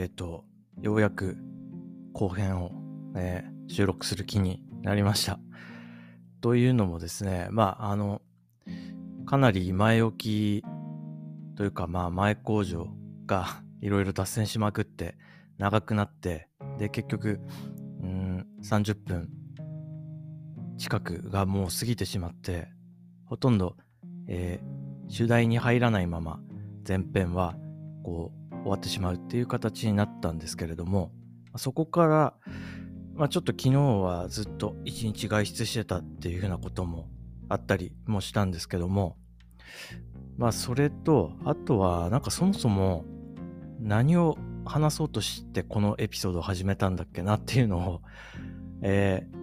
えっ、と、ようやく後編を、えー収録する気になりました。というのもですね、まあ、あの、かなり前置きというか、まあ、前工場が いろいろ脱線しまくって長くなって、で、結局、うん、30分近くがもう過ぎてしまって、ほとんど、えー主題に入らないまま前編はこう終わってしまうっていう形になったんですけれども、そこから、まあ、ちょっと昨日はずっと一日外出してたっていうふうなこともあったりもしたんですけども、まあそれと、あとはなんかそもそも何を話そうとしてこのエピソードを始めたんだっけなっていうのを、えー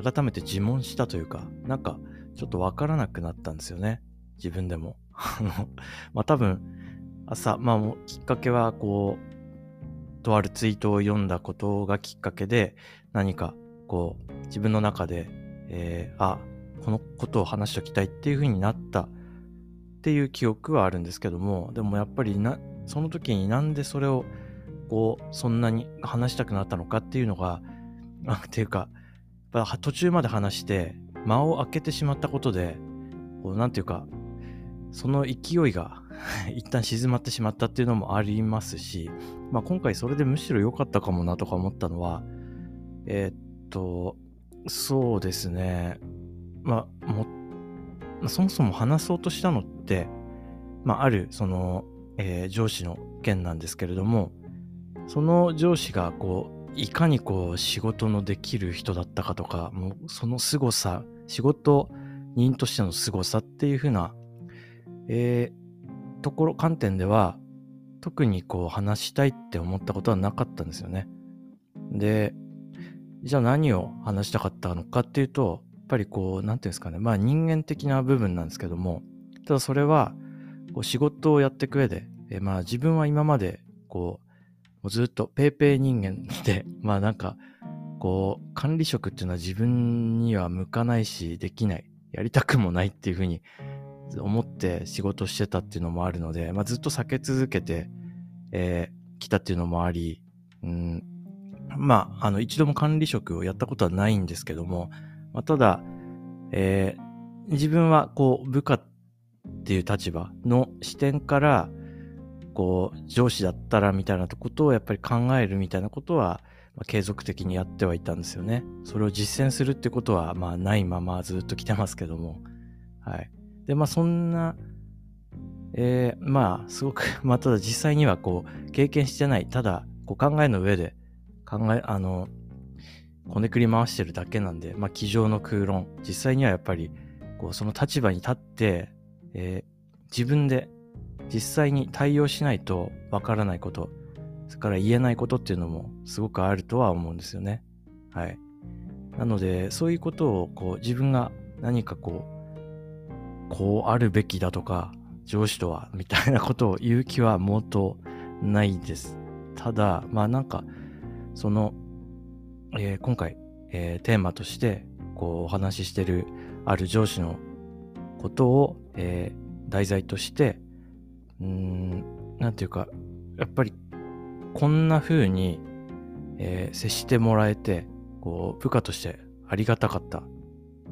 改めて自問したというか、なんかちょっとわからなくなったんですよね。自分でも。あの、まあ多分朝、まあきっかけはこう、とあるツイートを読んだことがきっかけで何かこう自分の中で、えーあこのことを話しておきたいっていう風になったっていう記憶はあるんですけどもでもやっぱりなその時になんでそれをこうそんなに話したくなったのかっていうのがっていうか途中まで話して間を空けてしまったことでこうなんていうかその勢いが 一旦静まってしまったっていうのもありますし、まあ、今回それでむしろ良かったかもなとか思ったのは、えーっと、そうですね。まあ、も、そもそも話そうとしたのって、まあ、ある、その、えー上司の件なんですけれども、その上司が、こう、いかにこう、仕事のできる人だったかとか、もう、その凄さ、仕事人としての凄さっていうふうな、えーところ、観点では、特にこう話したいって思ったことはなかったんですよね。で、じゃあ何を話したかったのかっていうと、やっぱりこう、なんていうんですかね、まあ人間的な部分なんですけども、ただそれは、こう仕事をやっていく上で、えまあ自分は今まで、こう、もうずっとペーペー人間で、まあなんか、こう、管理職っていうのは自分には向かないし、できない、やりたくもないっていうふうに思って仕事してたっていうのもあるので、まあ、ずっと避け続けて、えーたっていうのもあり、うん、まあ、あの、一度も管理職をやったことはないんですけども、まあ、ただ、えー自分はこう、部下っていう立場の視点から、こう、上司だったらみたいなことをやっぱり考えるみたいなことは、継続的にやってはいたんですよね。それを実践するってことは、まあ、ないままずっと来てますけども、はい。で、まあそんな、えーまあすごく、まあただ実際にはこう経験してない、ただこう考えの上で考え、あの、こねくり回してるだけなんで、まあ机上の空論、実際にはやっぱりこうその立場に立って、えー自分で実際に対応しないとわからないこと、それから言えないことっていうのもすごくあるとは思うんですよね。はい。なので、そういうことをこう自分が何かこう、こうあるべきだとか、上司とは、みたいなことを言う気はもっとないです。ただ、まあなんか、その、えー今回、えーテーマとして、こうお話ししてるある上司のことを、えー題材として、うーん、なんていうか、やっぱり、こんな風に、え接してもらえて、こう、部下としてありがたかったっ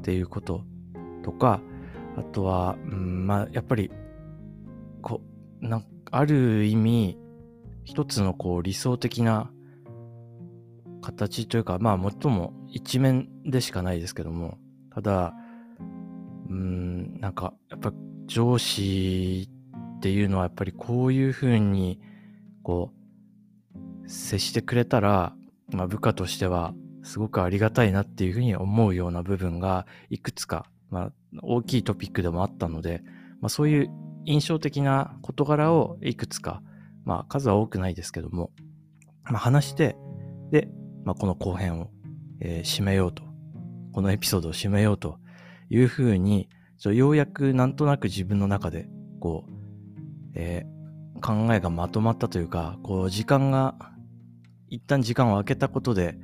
ていうこととか、あとは、うん、まあ、やっぱり、こう、なんある意味、一つのこう理想的な形というか、まあ、最も一面でしかないですけども、ただ、うん、なんか、やっぱ上司っていうのはやっぱりこういうふうに、こう、接してくれたら、まあ、部下としてはすごくありがたいなっていうふうに思うような部分がいくつか、まあ、大きいトピックでもあったので、まあ、そういう印象的な事柄をいくつか、まあ、数は多くないですけども、まあ、話して、で、まあ、この後編を、えー締めようと、このエピソードを締めようというふうに、ようやくなんとなく自分の中で、こう、えー考えがまとまったというか、こう、時間が、一旦時間を空けたことで、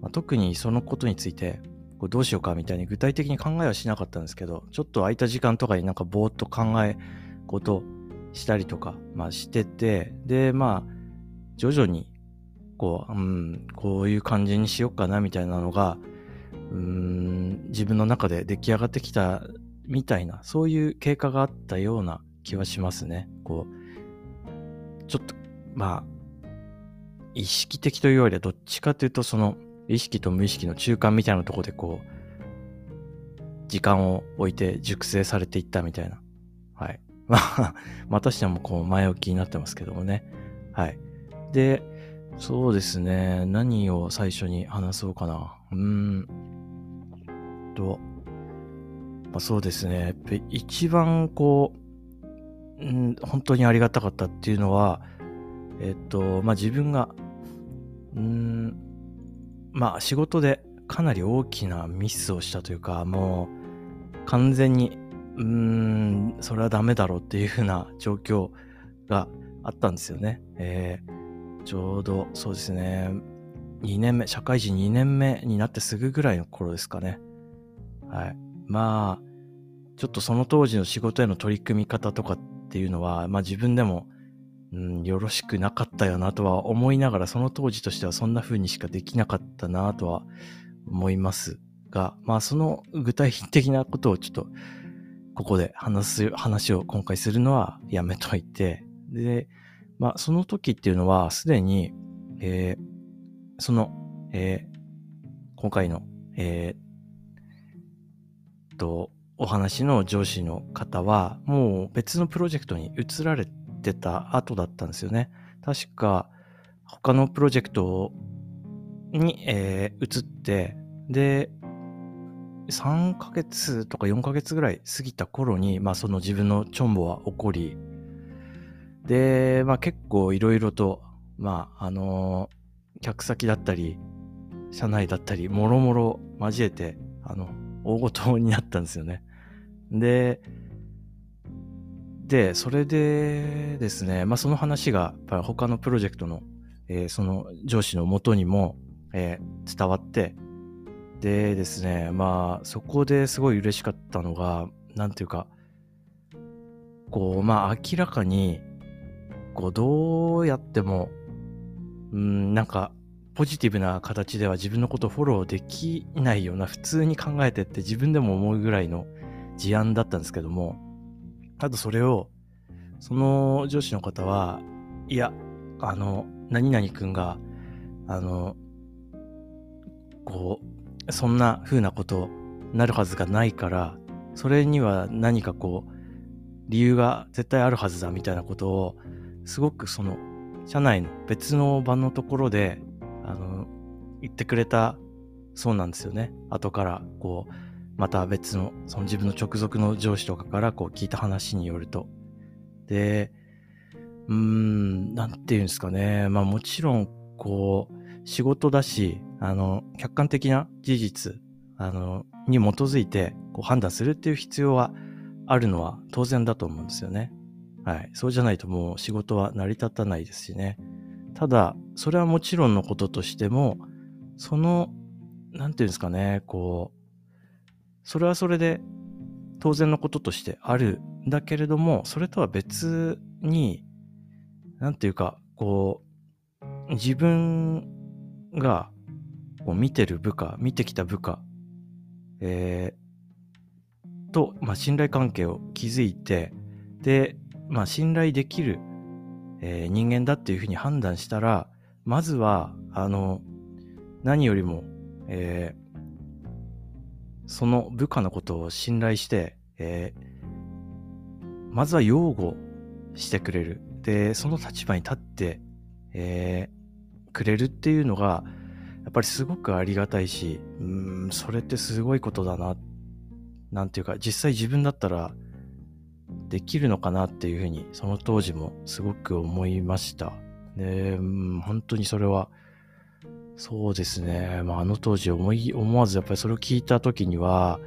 まあ特にそのことについて、こうどうしようかみたいに具体的に考えはしなかったんですけど、ちょっと空いた時間とかになんかぼーっと考え事したりとか、まあしてて、で、まあ、徐々にこう、うん、こういう感じにしようかなみたいなのが、うん、自分の中で出来上がってきたみたいな、そういう経過があったような気はしますね。こう、ちょっと、まあ、意識的というよりはどっちかというと、その、意識と無意識の中間みたいなとこでこう、時間を置いて熟成されていったみたいな。はい。まあ、またしてもこう前置きになってますけどもね。はい。で、そうですね。何を最初に話そうかな。うーん。と、まあ、そうですね。一番こう、うん、本当にありがたかったっていうのは、えっと、まあ、自分が、うん、まあ仕事でかなり大きなミスをしたというか、もう完全に、うーん、それはダメだろうっていう風な状況があったんですよね。えー、ちょうどそうですね、2年目、社会人2年目になってすぐぐらいの頃ですかね。はい。まあ、ちょっとその当時の仕事への取り組み方とかっていうのは、まあ自分でも、うん、よろしくなかったよなとは思いながら、その当時としてはそんな風にしかできなかったなとは思いますが、まあその具体的なことをちょっとここで話す、話を今回するのはやめといて、で、まあその時っていうのはすでに、えー、その、えー、今回の、えー、と、お話の上司の方はもう別のプロジェクトに移られてた後だったんですよね。確か他のプロジェクトに、えー、移って、で、3ヶ月とか4ヶ月ぐらい過ぎた頃に、まあその自分のチョンボは起こり、で、まあ結構いろいろと、まああのー、客先だったり、社内だったり、もろもろ交えて、あの、大ごとになったんですよね。で、で、それでですね、まあその話が、やっぱり他のプロジェクトの、えー、その上司のもとにも、えー、伝わって、でですね、まあ、そこですごい嬉しかったのが、なんていうか、こう、まあ、明らかに、こう、どうやっても、うん、なんか、ポジティブな形では自分のことをフォローできないような、普通に考えてって自分でも思うぐらいの事案だったんですけども、あとそれを、その上司の方は、いや、あの、何々くんが、あの、こう、そんな風なことなるはずがないから、それには何かこう、理由が絶対あるはずだみたいなことを、すごくその、社内の別の場のところで、あの、言ってくれたそうなんですよね。後から、こう、また別の、その自分の直属の上司とかからこう聞いた話によると。で、うーん、なんていうんですかね。まあもちろん、こう、仕事だし、あの、客観的な事実、あの、に基づいてこう判断するっていう必要はあるのは当然だと思うんですよね。はい。そうじゃないともう仕事は成り立たないですしね。ただ、それはもちろんのこととしても、その、なんていうんですかね、こう、それはそれで当然のこととしてあるんだけれども、それとは別に、なんていうか、こう、自分がこう見てる部下、見てきた部下、えー、と、まあ、信頼関係を築いて、で、まあ、信頼できる、えー、人間だっていうふうに判断したら、まずは、あの、何よりも、えー、その部下のことを信頼して、えー、まずは擁護してくれる。で、その立場に立って、えー、くれるっていうのが、やっぱりすごくありがたいし、うん、それってすごいことだな、なんていうか、実際自分だったらできるのかなっていうふうに、その当時もすごく思いました。で、本当にそれは、そうですね。まあ、あの当時思い、思わずやっぱりそれを聞いた時には、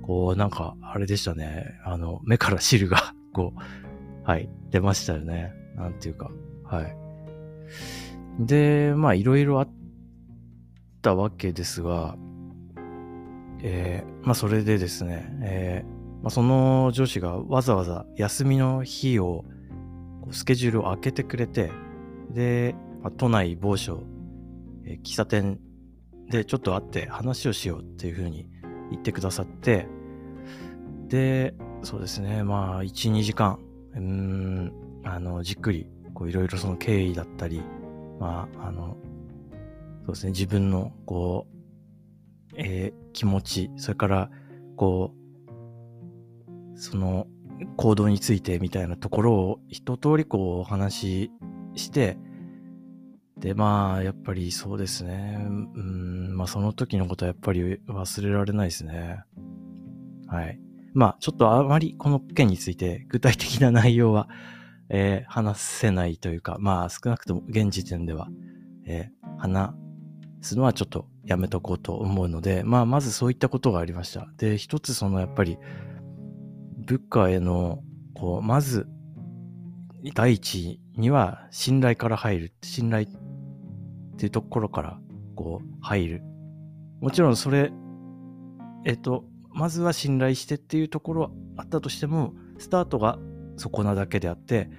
こう、なんか、あれでしたね。あの、目から汁が こう、はい、出ましたよね。なんていうか、はい。で、まあ、いろいろあったわけですが、えー、まあそれでですね、えー、まあ、その上司がわざわざ休みの日をスケジュールを開けてくれて、で、まあ、都内某所え、喫茶店でちょっと会って話をしようっていうふうに言ってくださって、で、そうですね、まあ、1、2時間、うん、あの、じっくり、こう、いろいろその経緯だったり、まあ、あの、そうですね、自分の、こう、えー、気持ち、それから、こう、その、行動についてみたいなところを一通りこうお話しして、で、まあ、やっぱりそうですね。うん、まあその時のことはやっぱり忘れられないですね。はい。まあ、ちょっとあまりこの件について具体的な内容は、えー、話せないというか、まあ少なくとも現時点では、えー、話すのはちょっとやめとこうと思うので、まあまずそういったことがありました。で、一つそのやっぱり、部下への、こう、まず、第一には信頼から入る。信頼っていうところから、こう、入る。もちろんそれ、えっと、まずは信頼してっていうところはあったとしても、スタートがそこなだけであって、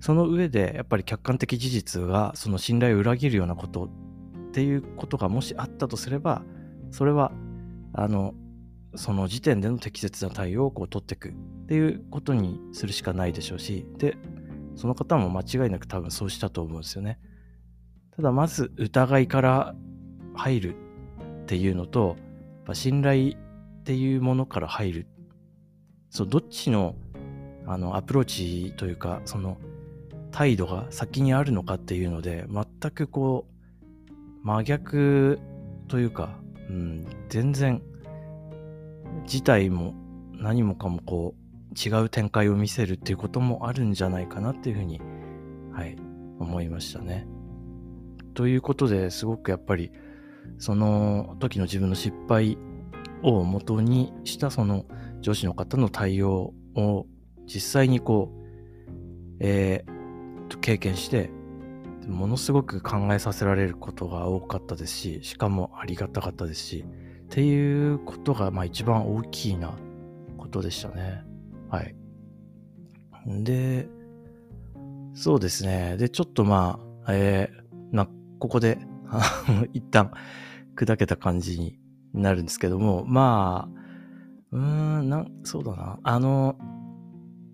その上でやっぱり客観的事実がその信頼を裏切るようなことっていうことがもしあったとすれば、それは、あの、その時点での適切な対応をこう取っていくっていうことにするしかないでしょうし、で、その方も間違いなく多分そうしたと思うんですよね。ただまず疑いから入るっていうのと、信頼っていうものから入る。そう、どっちのあのアプローチというか、その態度が先にあるのかっていうので、全くこう、真逆というか、うん、全然自体も何もかもこう違う展開を見せるっていうこともあるんじゃないかなっていうふうに、はい、思いましたね。ということですごくやっぱりその時の自分の失敗を元にしたその上司の方の対応を実際にこう、えー、経験してものすごく考えさせられることが多かったですししかもありがたかったですしっていうことが、まあ一番大きいなことでしたね。はい。で、そうですね。で、ちょっとまあ、えー、な、ここで 一旦砕けた感じになるんですけども、まあ、うーん、な、そうだな。あの、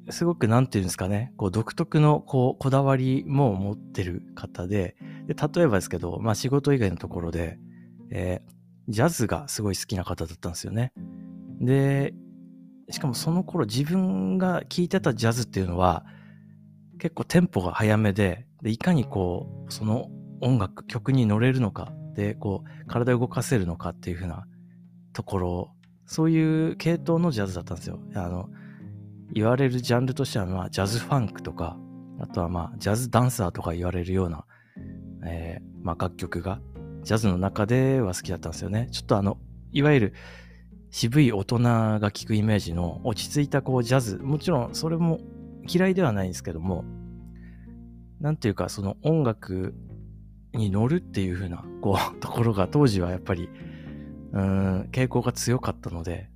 すごくなんていうんですかね、こう独特のこうこだわりも持ってる方で、で例えばですけど、まあ仕事以外のところで、えー、ジャズがすごい好きな方だったんですよね。で、しかもその頃自分が聴いてたジャズっていうのは結構テンポが速めで、でいかにこう、その音楽、曲に乗れるのか、で、こう、体を動かせるのかっていう風なところ、そういう系統のジャズだったんですよ。あの、言われるジャンルとしては、まあ、ジャズファンクとか、あとはまあ、ジャズダンサーとか言われるような、えー、まあ、楽曲がジャズの中では好きだったんですよね。ちょっとあの、いわゆる渋い大人が聴くイメージの落ち着いたこうジャズ、もちろんそれも嫌いではないんですけども、なんていうかその音楽に乗るっていう風なこう ところが当時はやっぱり、うん、傾向が強かったので、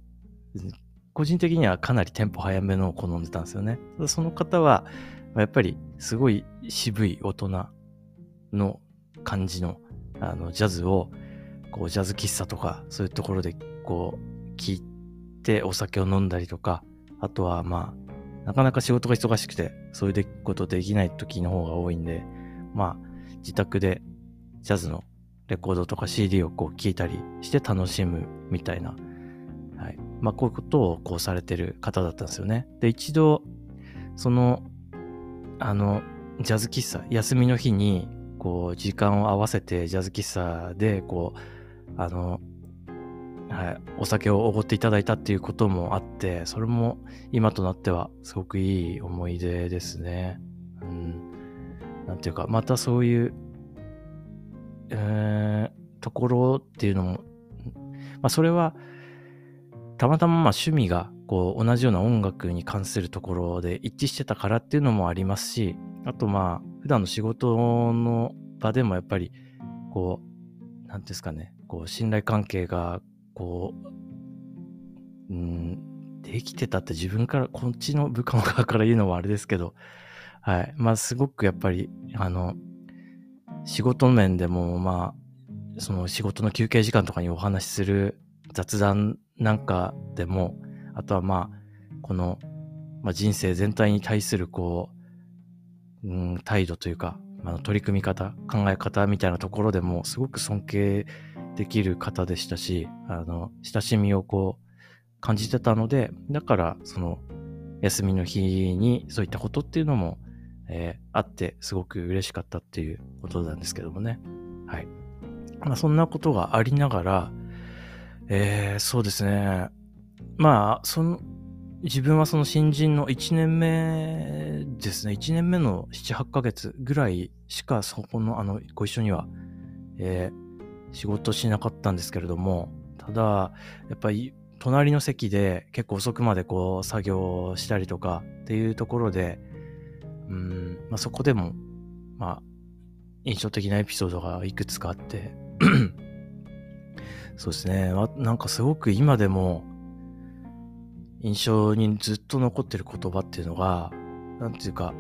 個人的にはかなりテンポ早めのを好んでたんですよね。その方は、やっぱりすごい渋い大人の感じのあの、ジャズを、こう、ジャズ喫茶とか、そういうところで、こう、聞いてお酒を飲んだりとか、あとは、まあ、なかなか仕事が忙しくて、そういうことできない時の方が多いんで、まあ、自宅でジャズのレコードとか CD をこう聴いたりして楽しむみたいな、はい。まあ、こういうことをこうされてる方だったんですよね。で、一度、その、あの、ジャズ喫茶、休みの日に、こう、時間を合わせてジャズ喫茶で、こう、あの、はい、お酒をおごっていただいたっていうこともあって、それも今となってはすごくいい思い出ですね。なんていうか、またそういう、えー、ところっていうのも、まあそれは、たまたまま趣味がこう同じような音楽に関するところで一致してたからっていうのもありますし、あとまあ普段の仕事の場でもやっぱり、こう、なんですかね、こう、信頼関係が、こう、うん、できてたって自分から、こっちの部下の側から言うのはあれですけど、はい。まあ、すごくやっぱり、あの、仕事面でも、まあその仕事の休憩時間とかにお話しする雑談なんかでも、あとはまあ、この、まあ、人生全体に対するこう、うん、態度というか、あ取り組み方、考え方みたいなところでもすごく尊敬できる方でしたし、あの、親しみをこう感じてたので、だからその休みの日にそういったことっていうのも、えー、あってすごく嬉しかったっていうことなんですけどもね。はい。まあそんなことがありながら、えー、そうですね。まあ、その、自分はその新人の1年目ですね。1年目の7、8ヶ月ぐらいしかそこの、あの、ご一緒には、えー、仕事しなかったんですけれども、ただ、やっぱり、隣の席で結構遅くまでこう作業したりとかっていうところで、うん、まあ、そこでも、まあ、印象的なエピソードがいくつかあって。そうですね。なんかすごく今でも印象にずっと残ってる言葉っていうのが、なんていうか、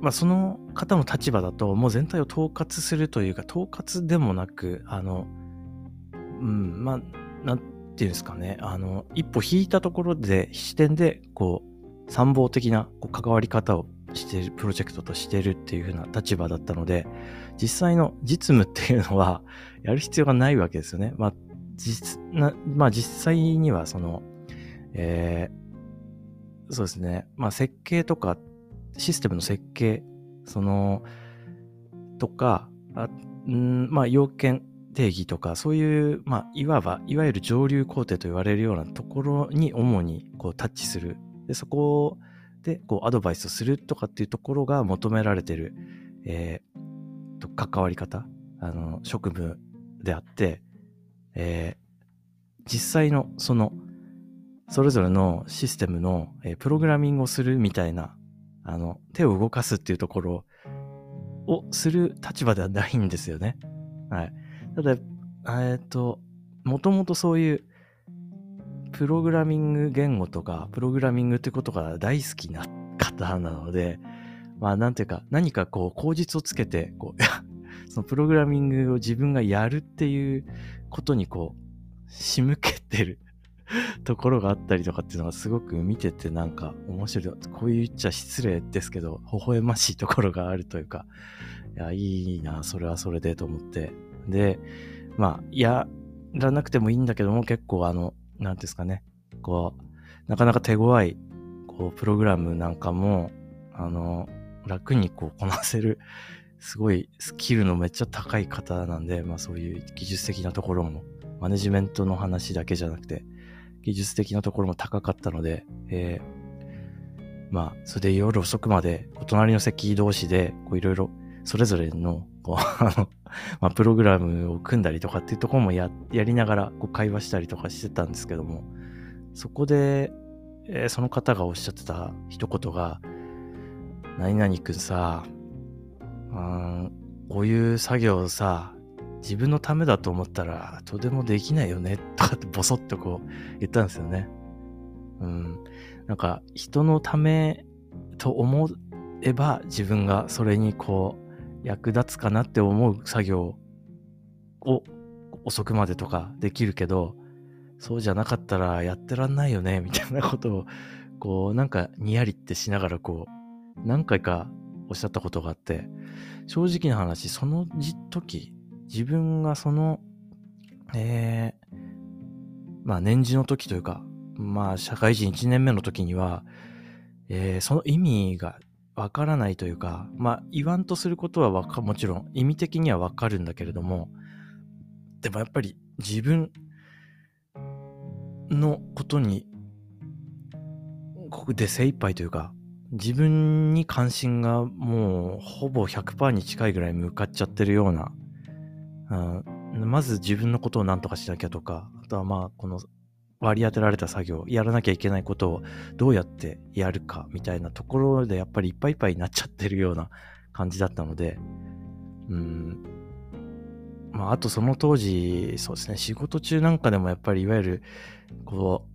まあその方の立場だともう全体を統括するというか、統括でもなく、あの、うん、まあ、なんていうんですかね、あの、一歩引いたところで、視点で、こう、参謀的なこう関わり方をしてる、プロジェクトとしてるっていう風な立場だったので、実際の実務っていうのは、やる必要がないわけですよね。まあ、実、な、まあ実際にはその、えー、そうですね。まあ設計とか、システムの設計、その、とか、あんまあ要件定義とか、そういう、まあいわば、いわゆる上流工程と言われるようなところに主にこうタッチする。で、そこでこうアドバイスをするとかっていうところが求められてる、えー、と関わり方、あの、職務であって、えー、実際のその、それぞれのシステムの、えー、プログラミングをするみたいな、あの、手を動かすっていうところをする立場ではないんですよね。はい。ただ、えっ、と、もともとそういう、プログラミング言語とか、プログラミングってことが大好きな方なので、まあ、なんていうか、何かこう、口実をつけて、こう、そのプログラミングを自分がやるっていうことにこう、仕向けてる ところがあったりとかっていうのがすごく見ててなんか面白い。こう言っちゃ失礼ですけど、微笑ましいところがあるというか、いや、いいな、それはそれでと思って。で、まあ、やらなくてもいいんだけども、結構あの、なんですかね、こう、なかなか手強い、こう、プログラムなんかも、あの、楽にこう、こなせる すごいスキルのめっちゃ高い方なんで、まあそういう技術的なところも、マネジメントの話だけじゃなくて、技術的なところも高かったので、えー、まあ、それで夜遅くまで、お隣の席同士で、こういろいろ、それぞれの、こう、あの、まあ、プログラムを組んだりとかっていうところもや、りながら、こう、会話したりとかしてたんですけども、そこで、えー、その方がおっしゃってた一言が、何々くんさ、うん、こういう作業さ、自分のためだと思ったら、とてもできないよね、とかってボソッとこう言ったんですよね。うん。なんか、人のためと思えば、自分がそれにこう、役立つかなって思う作業を遅くまでとかできるけど、そうじゃなかったらやってらんないよね、みたいなことを、こう、なんかにやりってしながらこう、何回かおっしゃったことがあって、正直な話、その時、自分がその、えー、まあ年次の時というか、まあ社会人1年目の時には、えー、その意味がわからないというか、まあ言わんとすることはわか、もちろん意味的にはわかるんだけれども、でもやっぱり自分のことに、ここで精一杯というか、自分に関心がもうほぼ100%に近いぐらい向かっちゃってるような、うん、まず自分のことを何とかしなきゃとか、あとはまあこの割り当てられた作業、やらなきゃいけないことをどうやってやるかみたいなところでやっぱりいっぱいいっぱいになっちゃってるような感じだったので、うん、まああとその当時、そうですね、仕事中なんかでもやっぱりいわゆる、こ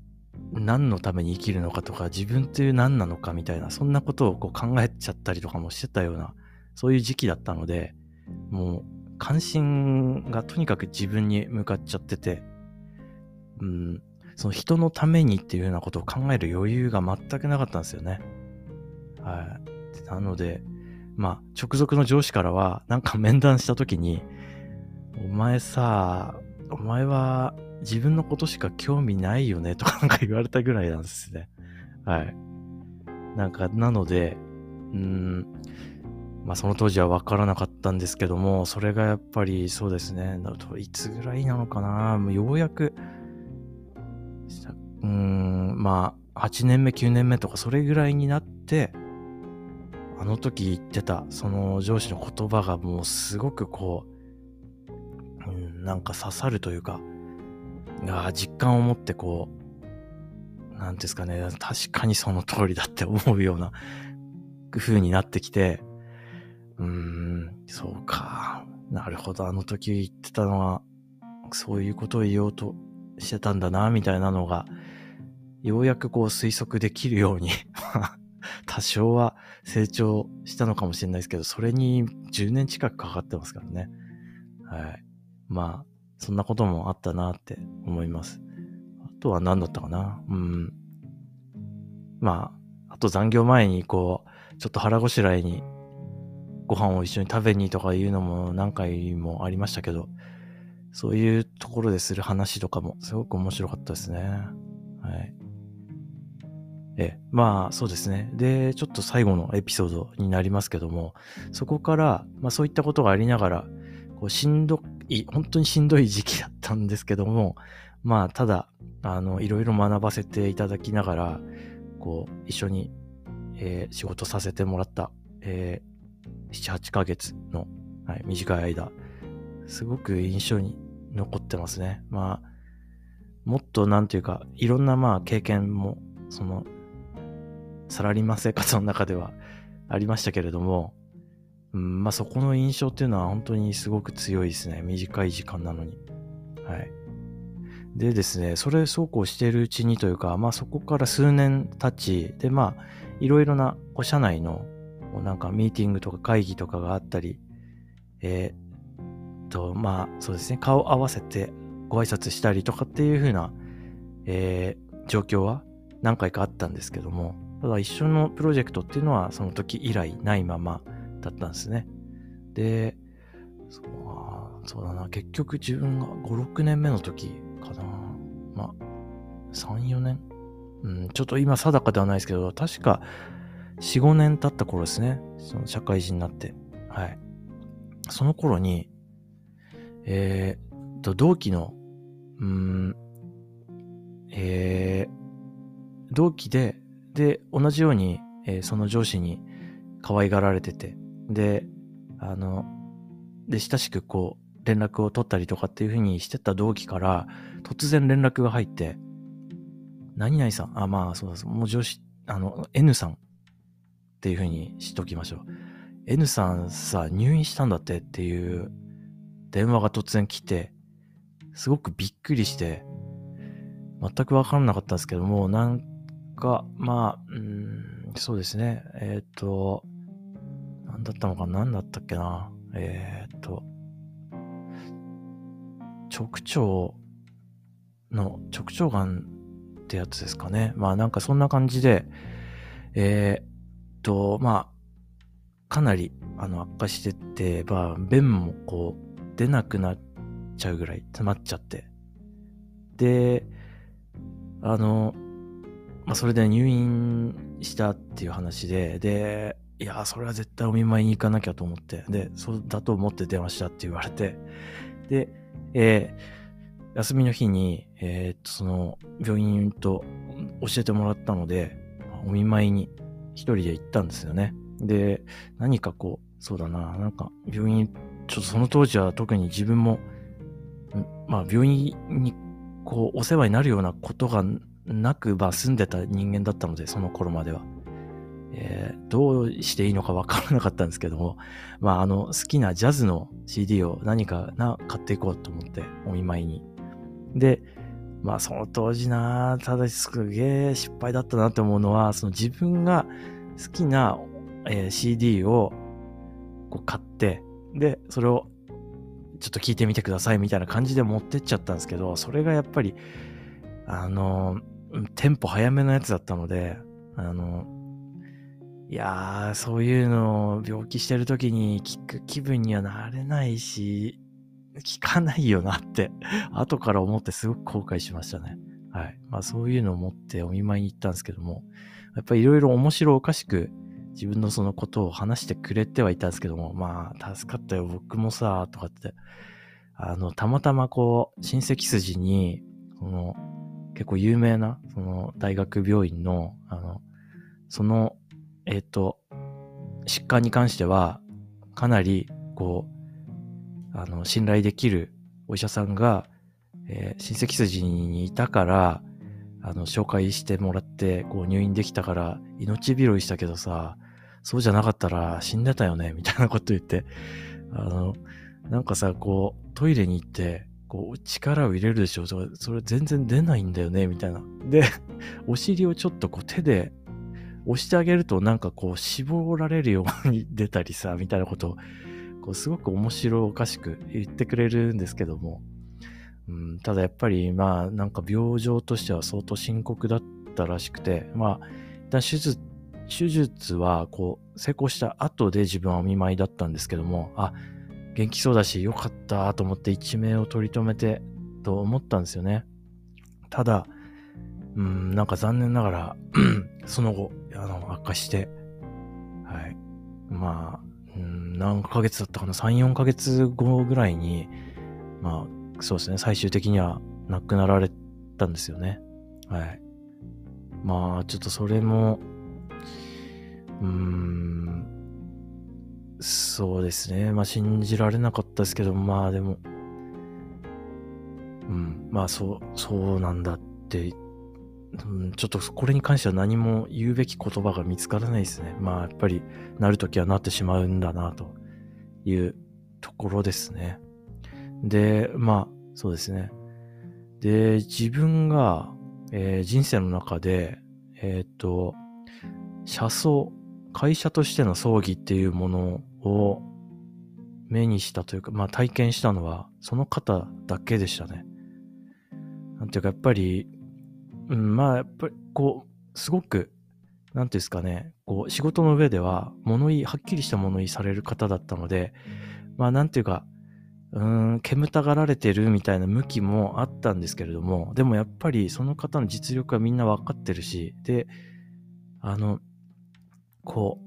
う、何のために生きるのかとか、自分っていう何なのかみたいな、そんなことをこう考えちゃったりとかもしてたような、そういう時期だったので、もう関心がとにかく自分に向かっちゃってて、うん、その人のためにっていうようなことを考える余裕が全くなかったんですよね。はい。なので、まあ、直属の上司からは、なんか面談した時に、お前さ、お前は自分のことしか興味ないよねとかなんか言われたぐらいなんですね。はい。なんか、なので、うん、まあその当時は分からなかったんですけども、それがやっぱりそうですね、いつぐらいなのかな、もうようやく、うん、まあ8年目、9年目とかそれぐらいになって、あの時言ってた、その上司の言葉がもうすごくこう、うん、なんか刺さるというか、あ実感を持ってこう、なんですかね、確かにその通りだって思うような風になってきて、うーん、そうか。なるほど。あの時言ってたのは、そういうことを言おうとしてたんだな、みたいなのが、ようやくこう推測できるように 多少は成長したのかもしれないですけど、それに10年近くかかってますからね。はい。まあ、そんなこともあったなって思います。あとは何だったかな？うん。まあ、あと残業前にこう、ちょっと腹ごしらえにご飯を一緒に食べにとかいうのも何回もありましたけど、そういうところでする話とかもすごく面白かったですね。はい。え、まあそうですね。で、ちょっと最後のエピソードになりますけども、そこから、まあそういったことがありながら、こうしんどい、本当にしんどい時期だったんですけども、まあただ、あの、いろいろ学ばせていただきながら、こう、一緒に、えー、仕事させてもらった、えー、7、8ヶ月の、はい、短い間、すごく印象に残ってますね。まあ、もっとなんていうか、いろんなまあ経験も、その、サラリーマン生活の中ではありましたけれども、うん、まあそこの印象っていうのは本当にすごく強いですね。短い時間なのに。はい。でですね、それそうこうしているうちにというか、まあそこから数年経ち、でまあ、いろいろな、社内のなんかミーティングとか会議とかがあったり、えー、と、まあそうですね、顔合わせてご挨拶したりとかっていう風な、えー、状況は何回かあったんですけども、ただ一緒のプロジェクトっていうのはその時以来ないままだったんですね。で、そうそうだな、結局自分が5、6年目の時かな。まあ、3、4年うん、ちょっと今定かではないですけど、確か4、5年経った頃ですね。その社会人になって。はい。その頃に、えー、と、同期の、うん、えー、同期で、で、同じように、えー、その上司に可愛がられてて、で、あの、で、親しくこう、連絡を取ったりとかっていう風にしてた同期から、突然連絡が入って、何々さん、あ、まあ、そうです。もう上司、あの、N さんっていうふうにしときましょう。N さんさ、入院したんだってっていう電話が突然来て、すごくびっくりして、全くわからなかったんですけども、なんか、まあ、うん、そうですね。えっ、ー、と、なんだったのかな？何だったっけな？えっ、ー、と、直腸の、直腸がんってやつですかね。まあなんかそんな感じで、えー、と、まあ、かなりあの悪化してて、まあ、便もこう出なくなっちゃうぐらい詰まっちゃって。で、あの、まあ、それで入院したっていう話で、で、いや、それは絶対お見舞いに行かなきゃと思って、で、そうだと思って電話したって言われて、で、えー、休みの日に、えー、っと、その、病院と教えてもらったので、お見舞いに一人で行ったんですよね。で、何かこう、そうだな、なんか病院、ちょっとその当時は特に自分も、まあ病院にこうお世話になるようなことがなくば住んでた人間だったので、その頃までは。えー、どうしていいのかわからなかったんですけども、まああの好きなジャズの CD を何かな買っていこうと思ってお見舞いに。で、まあその当時な、ただすげえ失敗だったなって思うのは、その自分が好きな、えー、CD をこう買って、で、それをちょっと聞いてみてくださいみたいな感じで持ってっちゃったんですけど、それがやっぱり、あの、テンポ早めのやつだったので、あの、いやー、そういうのを病気してる時に聞く気分にはなれないし、聞かないよなって 後から思ってすごく後悔しましたね。はい。まあそういうのを持ってお見舞いに行ったんですけども、やっぱりいろいろ面白おかしく自分のそのことを話してくれてはいたんですけども、まあ助かったよ、僕もさ、とかって、あの、たまたまこう、親戚筋に、その、結構有名な、その大学病院の、あの、そのえっ、ー、と、疾患に関しては、かなり、こう、あの、信頼できるお医者さんが、えー、親戚筋にいたから、あの、紹介してもらって、こう、入院できたから、命拾いしたけどさ、そうじゃなかったら死んでたよね、みたいなこと言って、あの、なんかさ、こう、トイレに行って、こう、力を入れるでしょそれそれ全然出ないんだよね、みたいな。で、お尻をちょっとこう手で押してあげるとなんかこう絞られるように出たりさ、みたいなことを、こうすごく面白おかしく言ってくれるんですけども、うん、ただやっぱりまあなんか病状としては相当深刻だったらしくて、まあ、手術、手術はこう成功した後で自分はお見舞いだったんですけども、あ、元気そうだしよかったと思って一命を取り留めてと思ったんですよね。ただ、うん、なんか残念ながら その後、あの、悪化して、はい。まあ、うん、何ヶ月だったかな ?3、4ヶ月後ぐらいに、まあ、そうですね、最終的には亡くなられたんですよね。はい。まあ、ちょっとそれも、うーん、そうですね。まあ、信じられなかったですけど、まあでも、うん、まあ、そう、そうなんだってうん、ちょっとこれに関しては何も言うべき言葉が見つからないですね。まあやっぱりなるときはなってしまうんだなというところですね。で、まあそうですね。で、自分が、えー、人生の中で、えっ、と、車窓、会社としての葬儀っていうものを目にしたというか、まあ体験したのはその方だけでしたね。なんていうかやっぱりうん、まあ、やっぱり、こう、すごく、なんていうんですかね、こう、仕事の上では、物言い、はっきりした物言いされる方だったので、まあ、なんていうか、うん、煙たがられてるみたいな向きもあったんですけれども、でもやっぱりその方の実力はみんな分かってるし、で、あの、こ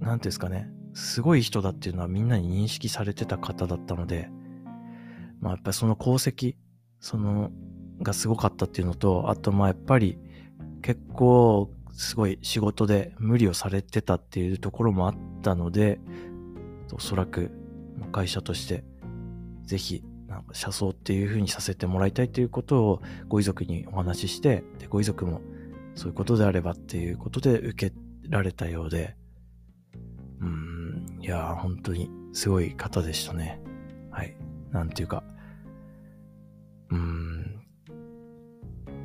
う、なんていうんですかね、すごい人だっていうのはみんなに認識されてた方だったので、まあやっぱりその功績、そのがすごかったっていうのと、あとまあやっぱり結構すごい仕事で無理をされてたっていうところもあったので、おそらく会社としてぜひなんか車窓っていう風にさせてもらいたいということをご遺族にお話しして、でご遺族もそういうことであればっていうことで受けられたようで、いや本当にすごい方でしたね。はい。なんていうか、うーん、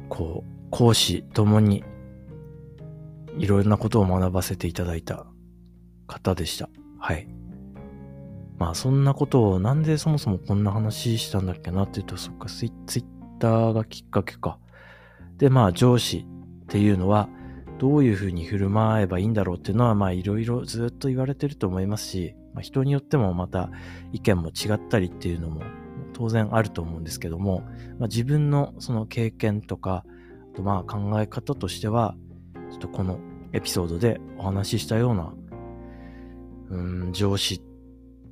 こう、講師ともに、いろんなことを学ばせていただいた方でした。はい。まあ、そんなことを、なんでそもそもこんな話したんだっけなっていうと、そっか、ツイッターがきっかけか。で、まあ、上司っていうのは、どういうふうに振る舞えばいいんだろうっていうのは、まあ、いろいろずっと言われてると思いますし、まあ、人によってもまた意見も違ったりっていうのも当然あると思うんですけども、まあ、自分のその経験とか、とまあ考え方としては、ちょっとこのエピソードでお話ししたような、うん、上司っ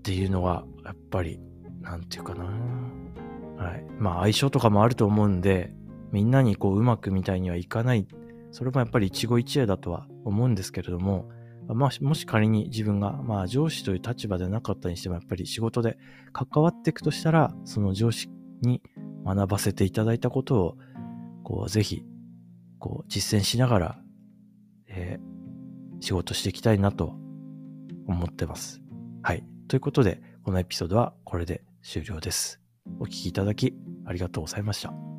ていうのは、やっぱり、なんていうかな。はい。まあ相性とかもあると思うんで、みんなにこううまくみたいにはいかない。それもやっぱり一期一会だとは思うんですけれども、まあ、もし仮に自分が、まあ、上司という立場でなかったにしても、やっぱり仕事で関わっていくとしたら、その上司に学ばせていただいたことを、こう、ぜひ、こう、実践しながら、えー、仕事していきたいなと思ってます。はい。ということで、このエピソードはこれで終了です。お聴きいただきありがとうございました。